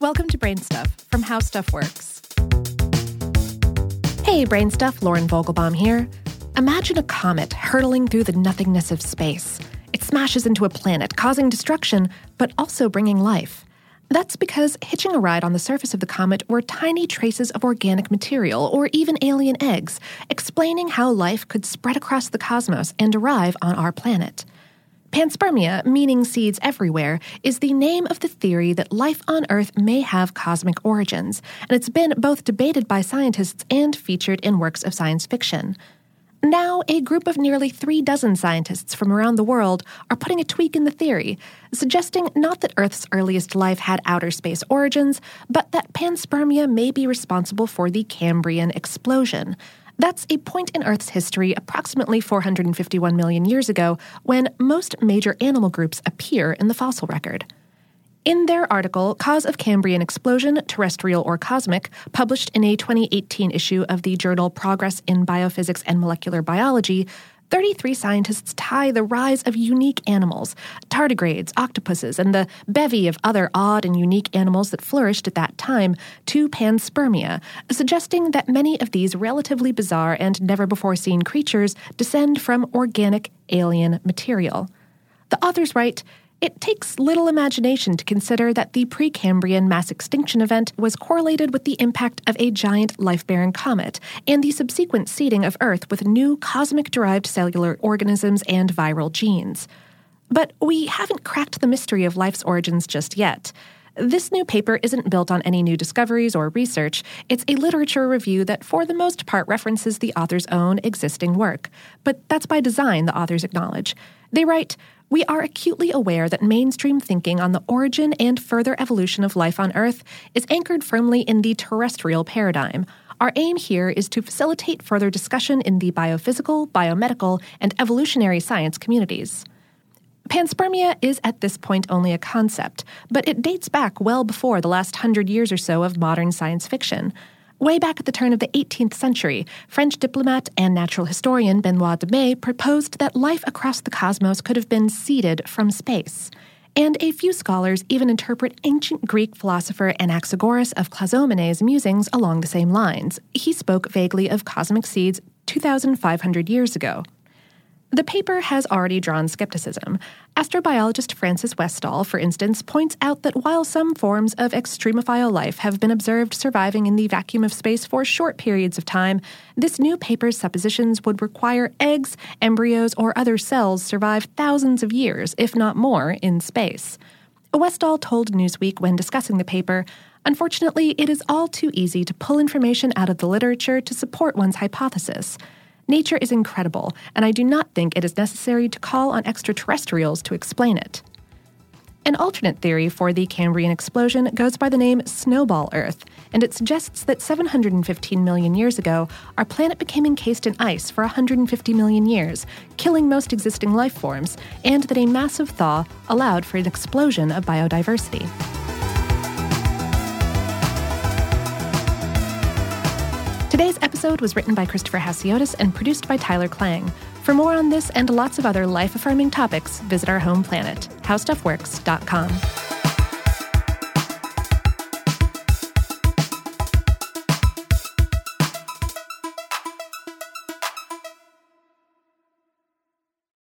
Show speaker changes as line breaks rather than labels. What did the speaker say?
Welcome to BrainStuff from How Stuff Works. Hey, BrainStuff, Lauren Vogelbaum here. Imagine a comet hurtling through the nothingness of space. It smashes into a planet, causing destruction, but also bringing life. That's because hitching a ride on the surface of the comet were tiny traces of organic material or even alien eggs, explaining how life could spread across the cosmos and arrive on our planet. Panspermia, meaning seeds everywhere, is the name of the theory that life on Earth may have cosmic origins, and it's been both debated by scientists and featured in works of science fiction. Now, a group of nearly three dozen scientists from around the world are putting a tweak in the theory, suggesting not that Earth's earliest life had outer space origins, but that panspermia may be responsible for the Cambrian explosion. That's a point in Earth's history approximately 451 million years ago when most major animal groups appear in the fossil record. In their article, Cause of Cambrian Explosion, Terrestrial or Cosmic, published in a 2018 issue of the journal Progress in Biophysics and Molecular Biology, 33 scientists tie the rise of unique animals, tardigrades, octopuses, and the bevy of other odd and unique animals that flourished at that time to panspermia, suggesting that many of these relatively bizarre and never before seen creatures descend from organic alien material. The authors write, it takes little imagination to consider that the Precambrian mass extinction event was correlated with the impact of a giant life bearing comet and the subsequent seeding of Earth with new cosmic derived cellular organisms and viral genes. But we haven't cracked the mystery of life's origins just yet. This new paper isn't built on any new discoveries or research. It's a literature review that, for the most part, references the author's own existing work. But that's by design, the authors acknowledge. They write, we are acutely aware that mainstream thinking on the origin and further evolution of life on Earth is anchored firmly in the terrestrial paradigm. Our aim here is to facilitate further discussion in the biophysical, biomedical, and evolutionary science communities. Panspermia is at this point only a concept, but it dates back well before the last hundred years or so of modern science fiction. Way back at the turn of the 18th century, French diplomat and natural historian Benoit de Maillet proposed that life across the cosmos could have been seeded from space. And a few scholars even interpret ancient Greek philosopher Anaxagoras of Clazomenae's musings along the same lines. He spoke vaguely of cosmic seeds 2,500 years ago. The paper has already drawn skepticism. Astrobiologist Frances Westall, for instance, points out that while some forms of extremophile life have been observed surviving in the vacuum of space for short periods of time, this new paper's suppositions would require eggs, embryos, or other cells survive thousands of years, if not more, in space. Westall told Newsweek when discussing the paper Unfortunately, it is all too easy to pull information out of the literature to support one's hypothesis. Nature is incredible, and I do not think it is necessary to call on extraterrestrials to explain it. An alternate theory for the Cambrian explosion goes by the name Snowball Earth, and it suggests that 715 million years ago, our planet became encased in ice for 150 million years, killing most existing life forms, and that a massive thaw allowed for an explosion of biodiversity. Today's episode was written by Christopher Hasiotis and produced by Tyler Klang. For more on this and lots of other life affirming topics, visit our home planet, howstuffworks.com.